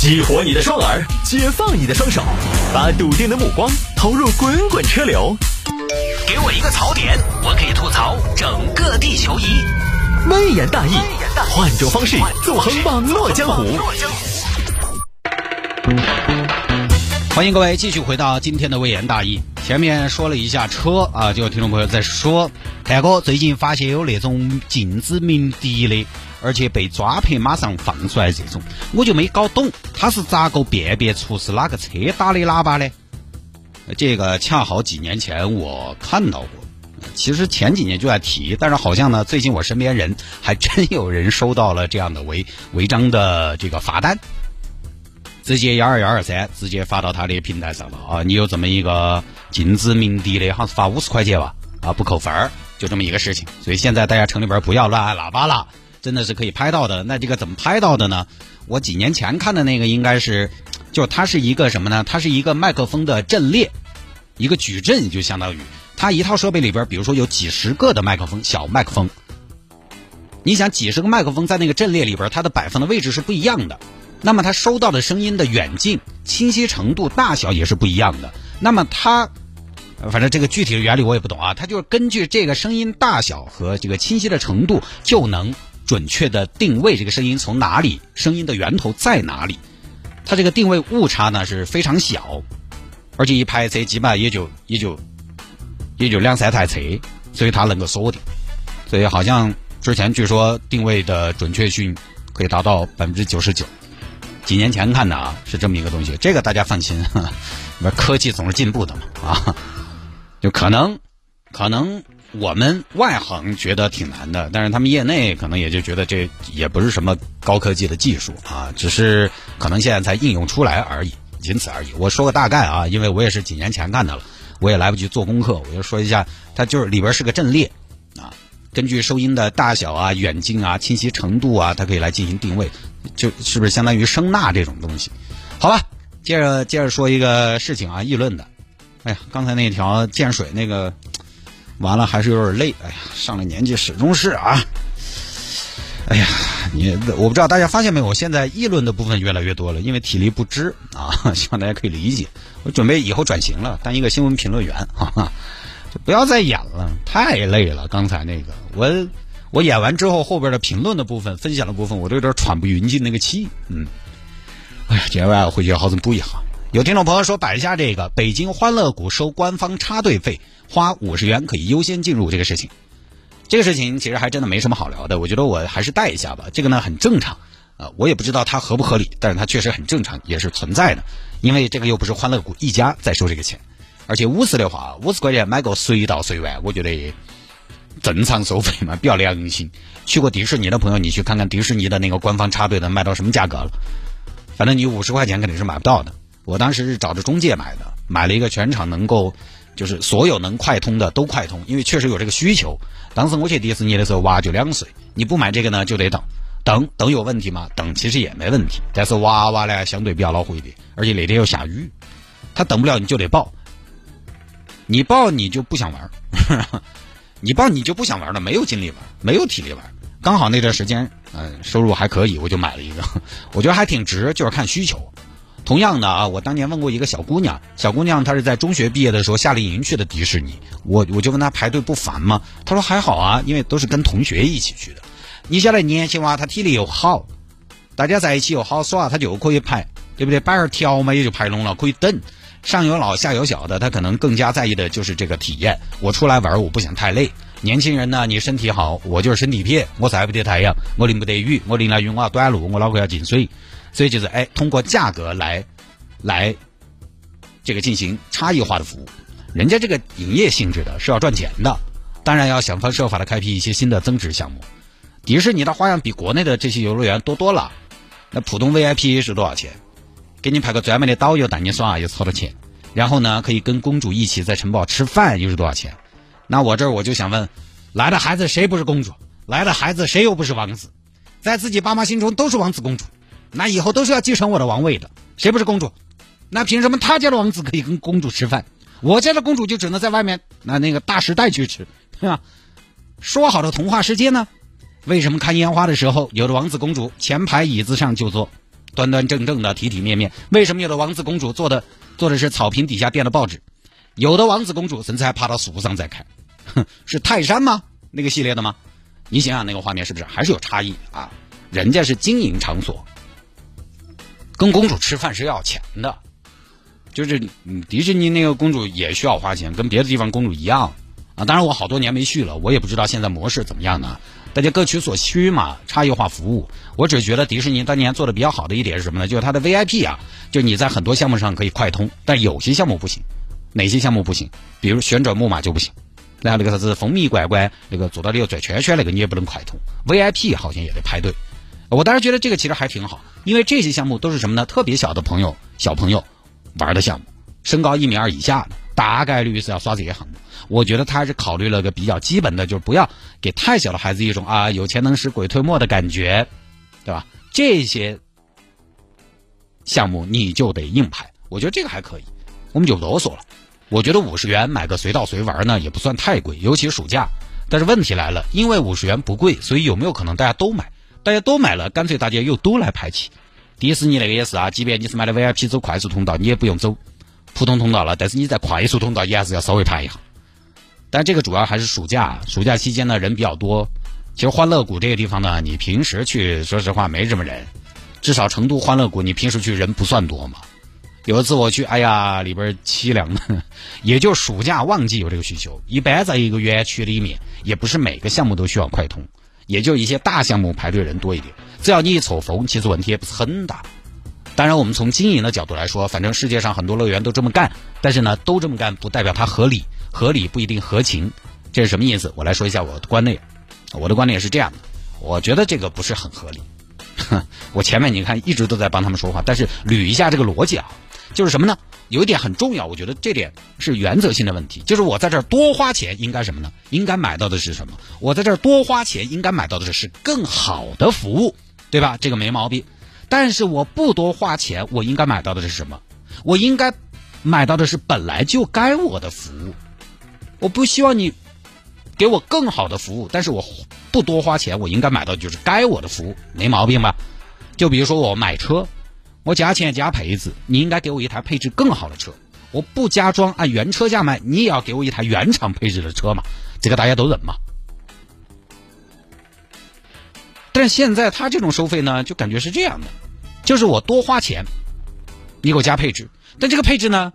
激活你的双耳，解放你的双手，把笃定的目光投入滚滚车流。给我一个槽点，我可以吐槽整个地球仪。微言大义，换种方式纵横网络江湖。欢迎各位继续回到今天的微言大义。前面说了一下车啊，就有听众朋友在说，泰哥最近发现有那种禁止鸣笛的，而且被抓拍马上放出来这种，我就没搞懂他是咋个辨别出是哪个车打的喇叭呢？这个恰好几年前我看到过，其实前几年就在提，但是好像呢，最近我身边人还真有人收到了这样的违违章的这个罚单。直接幺二幺二三直接发到他的平台上了啊！你有这么一个禁止鸣笛的，好像是罚五十块钱吧？啊，不扣分儿，就这么一个事情。所以现在大家城里边不要乱按喇叭了，真的是可以拍到的。那这个怎么拍到的呢？我几年前看的那个应该是，就它是一个什么呢？它是一个麦克风的阵列，一个矩阵，就相当于它一套设备里边，比如说有几十个的麦克风，小麦克风。你想几十个麦克风在那个阵列里边，它的摆放的位置是不一样的。那么它收到的声音的远近、清晰程度、大小也是不一样的。那么它，反正这个具体的原理我也不懂啊。它就是根据这个声音大小和这个清晰的程度，就能准确的定位这个声音从哪里，声音的源头在哪里。它这个定位误差呢是非常小，而且一排车基本上也就也就也就两三台车，所以它能够锁定。所以好像之前据说定位的准确性可以达到百分之九十九。几年前看的啊，是这么一个东西，这个大家放心，那科技总是进步的嘛啊，就可能可能我们外行觉得挺难的，但是他们业内可能也就觉得这也不是什么高科技的技术啊，只是可能现在才应用出来而已，仅此而已。我说个大概啊，因为我也是几年前干的了，我也来不及做功课，我就说一下，它就是里边是个阵列啊，根据收音的大小啊、远近啊、清晰程度啊，它可以来进行定位。就是不是相当于声呐这种东西？好吧，接着接着说一个事情啊，议论的。哎呀，刚才那条建水那个完了还是有点累。哎呀，上了年纪始终是啊。哎呀，你我不知道大家发现没有，我现在议论的部分越来越多了，因为体力不支啊，希望大家可以理解。我准备以后转型了，当一个新闻评论员，哈哈，就不要再演了，太累了。刚才那个我。我演完之后，后边的评论的部分、分享的部分，我都有点喘不匀进那个气。嗯，哎呀，今天晚上回去好生补一下。有听众朋友说摆一下这个北京欢乐谷收官方插队费，花五十元可以优先进入这个事情。这个事情其实还真的没什么好聊的，我觉得我还是带一下吧。这个呢很正常，呃，我也不知道它合不合理，但是它确实很正常，也是存在的。因为这个又不是欢乐谷一家在收这个钱，而且五十的话，五十块钱买个随到随玩，我觉得。正常收费嘛，比较良心。去过迪士尼的朋友，你去看看迪士尼的那个官方插队的卖到什么价格了。反正你五十块钱肯定是买不到的。我当时是找着中介买的，买了一个全场能够，就是所有能快通的都快通，因为确实有这个需求。当时我去迪士尼的时候，娃就两岁，你不买这个呢就得等，等等有问题吗？等其实也没问题，但是娃娃呢相对比较恼火一点，而且那天又下雨，他等不了你就得抱，你抱你就不想玩。你报你就不想玩 了，没有精力玩，没有体力玩。刚好那段时间，嗯，收入还可以，我就买了一个，我觉得还挺值，就是看需求。同样的啊，我当年问过一个小姑娘，小姑娘她是在中学毕业的时候夏令营去的迪士尼，我我就问她排队不烦吗？她说还好啊，因为都是跟同学一起去的。你晓得年轻娃他体力又好，大家在一起又好耍，他就可以排，对不对？摆儿条嘛也就排拢了，可以等。上有老下有小的，他可能更加在意的就是这个体验。我出来玩，我不想太累。年轻人呢，你身体好，我就是身体撇。我晒不得太阳，我淋不得雨，我淋了雨我要短路，我脑壳要进水。所以就是哎，通过价格来来这个进行差异化的服务。人家这个营业性质的是要赚钱的，当然要想方设法的开辟一些新的增值项目。迪士尼的花样比国内的这些游乐园多多了。那普通 VIP 是多少钱？给你派个专门的导游带你耍，又是好多钱。然后呢，可以跟公主一起在城堡吃饭，又是多少钱？那我这儿我就想问，来的孩子谁不是公主？来的孩子谁又不是王子？在自己爸妈心中都是王子公主，那以后都是要继承我的王位的。谁不是公主？那凭什么他家的王子可以跟公主吃饭，我家的公主就只能在外面那那个大时代去吃，对吧？说好的童话世界呢？为什么看烟花的时候，有的王子公主前排椅子上就坐？端端正正的、体体面面。为什么有的王子公主坐的坐的是草坪底下垫的报纸，有的王子公主甚至还爬到树上在看？哼，是泰山吗？那个系列的吗？你想想那个画面是不是还是有差异啊？人家是经营场所，跟公主吃饭是要钱的，就是迪士尼那个公主也需要花钱，跟别的地方公主一样啊。当然我好多年没去了，我也不知道现在模式怎么样呢。大家各取所需嘛，差异化服务。我只觉得迪士尼当年做的比较好的一点是什么呢？就是它的 VIP 啊，就你在很多项目上可以快通，但有些项目不行。哪些项目不行？比如旋转木马就不行。然后那个啥子风靡关关，那个坐到里头转圈圈那个你也不能快通，VIP 好像也得排队。我当时觉得这个其实还挺好，因为这些项目都是什么呢？特别小的朋友、小朋友玩的项目，身高一米二以下的，大概率是要刷这些项目。我觉得他还是考虑了个比较基本的，就是不要给太小的孩子一种啊有钱能使鬼推磨的感觉，对吧？这些项目你就得硬排，我觉得这个还可以，我们就啰嗦了。我觉得五十元买个随到随玩呢，也不算太贵，尤其暑假。但是问题来了，因为五十元不贵，所以有没有可能大家都买？大家都买了，干脆大家又都来排起。迪士尼那个也是啊，即便你是买的 VIP 走快速通道，你也不用走普通通道了，但是你在快速通道也还是要稍微排一下。但这个主要还是暑假，暑假期间呢人比较多。其实欢乐谷这个地方呢，你平时去，说实话没什么人，至少成都欢乐谷你平时去人不算多嘛。有一次我去，哎呀，里边凄凉的，也就暑假旺季有这个需求。一般在一个园区里面，也不是每个项目都需要快通，也就一些大项目排队人多一点。只要你一凑风，其实问题也不是很大。当然，我们从经营的角度来说，反正世界上很多乐园都这么干，但是呢，都这么干不代表它合理，合理不一定合情。这是什么意思？我来说一下我的观点。我的观点是这样的，我觉得这个不是很合理。哼 我前面你看一直都在帮他们说话，但是捋一下这个逻辑啊。就是什么呢？有一点很重要，我觉得这点是原则性的问题。就是我在这儿多花钱，应该什么呢？应该买到的是什么？我在这儿多花钱，应该买到的是更好的服务，对吧？这个没毛病。但是我不多花钱，我应该买到的是什么？我应该买到的是本来就该我的服务。我不希望你给我更好的服务，但是我不多花钱，我应该买到就是该我的服务，没毛病吧？就比如说我买车。我加钱加配置，你应该给我一台配置更好的车。我不加装按原车价卖，你也要给我一台原厂配置的车嘛？这个大家都忍嘛。但是现在他这种收费呢，就感觉是这样的，就是我多花钱，你给我加配置，但这个配置呢？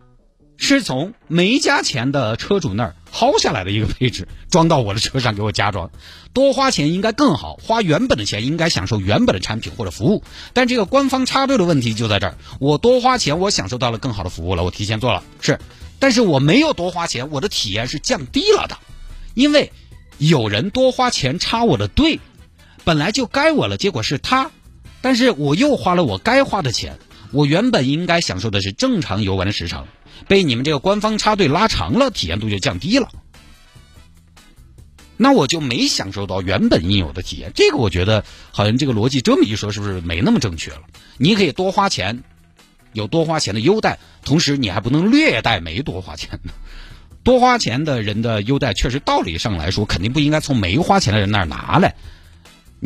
是从没加钱的车主那儿薅下来的一个配置，装到我的车上给我加装，多花钱应该更好，花原本的钱应该享受原本的产品或者服务。但这个官方插队的问题就在这儿，我多花钱，我享受到了更好的服务了，我提前做了是，但是我没有多花钱，我的体验是降低了的，因为有人多花钱插我的队，本来就该我了，结果是他，但是我又花了我该花的钱，我原本应该享受的是正常游玩的时长。被你们这个官方插队拉长了，体验度就降低了，那我就没享受到原本应有的体验。这个我觉得好像这个逻辑这么一说，是不是没那么正确了？你可以多花钱，有多花钱的优待，同时你还不能略带没多花钱的。多花钱的人的优待，确实道理上来说，肯定不应该从没花钱的人那儿拿来。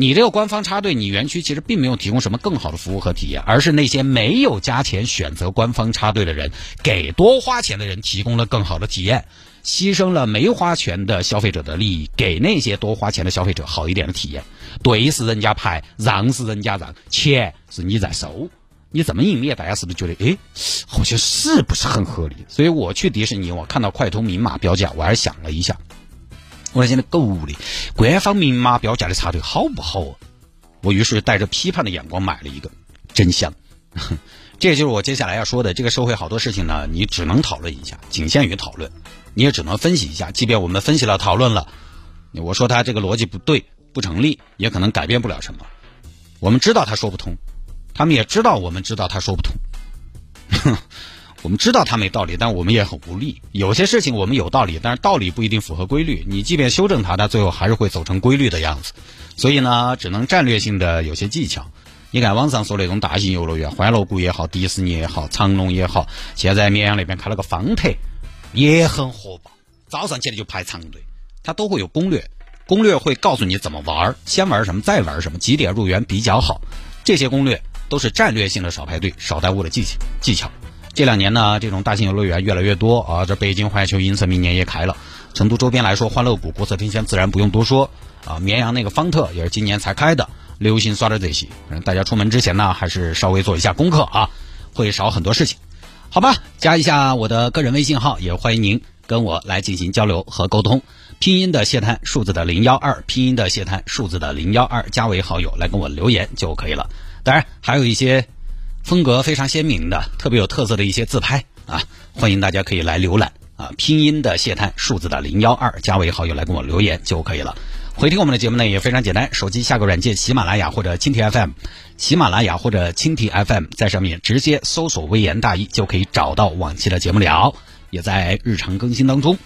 你这个官方插队，你园区其实并没有提供什么更好的服务和体验，而是那些没有加钱选择官方插队的人，给多花钱的人提供了更好的体验，牺牲了没花钱的消费者的利益，给那些多花钱的消费者好一点的体验。队是人家排，让是人家让，钱是你在收，你这么营业，大家是不是觉得，哎，好像是不是很合理？所以我去迪士尼，我看到快通明码标价，我还想了一下。我现在购物的官方明码标价的插队好不好？我于是带着批判的眼光买了一个，真香。这就是我接下来要说的。这个社会好多事情呢，你只能讨论一下，仅限于讨论，你也只能分析一下。即便我们分析了、讨论了，我说他这个逻辑不对、不成立，也可能改变不了什么。我们知道他说不通，他们也知道我们知道他说不通。哼我们知道他没道理，但我们也很无力。有些事情我们有道理，但是道理不一定符合规律。你即便修正它，它最后还是会走成规律的样子。所以呢，只能战略性的有些技巧。你看网上说那种大型游乐园，欢乐谷也好，迪士尼也好，长隆也好，现在绵阳那边开了个方特，也很火爆。早上起来就排长队，它都会有攻略，攻略会告诉你怎么玩，先玩什么，再玩什么，几点入园比较好。这些攻略都是战略性的少排队、少耽误的技巧技巧。这两年呢，这种大型游乐园越来越多啊，这北京环球影城明年也开了，成都周边来说，欢乐谷、国色天香自然不用多说啊，绵阳那个方特也是今年才开的。流行刷的这些，大家出门之前呢，还是稍微做一下功课啊，会少很多事情。好吧，加一下我的个人微信号，也欢迎您跟我来进行交流和沟通。拼音的谢探，数字的零幺二，拼音的谢探，数字的零幺二，加为好友来跟我留言就可以了。当然，还有一些风格非常鲜明的、特别有特色的一些自拍啊，欢迎大家可以来浏览啊。拼音的谢探，数字的零幺二，加为好友来跟我留言就可以了。回听我们的节目呢也非常简单，手机下个软件喜马拉雅或者蜻蜓 FM，喜马拉雅或者蜻蜓 FM，在上面直接搜索“微言大义”就可以找到往期的节目了，也在日常更新当中。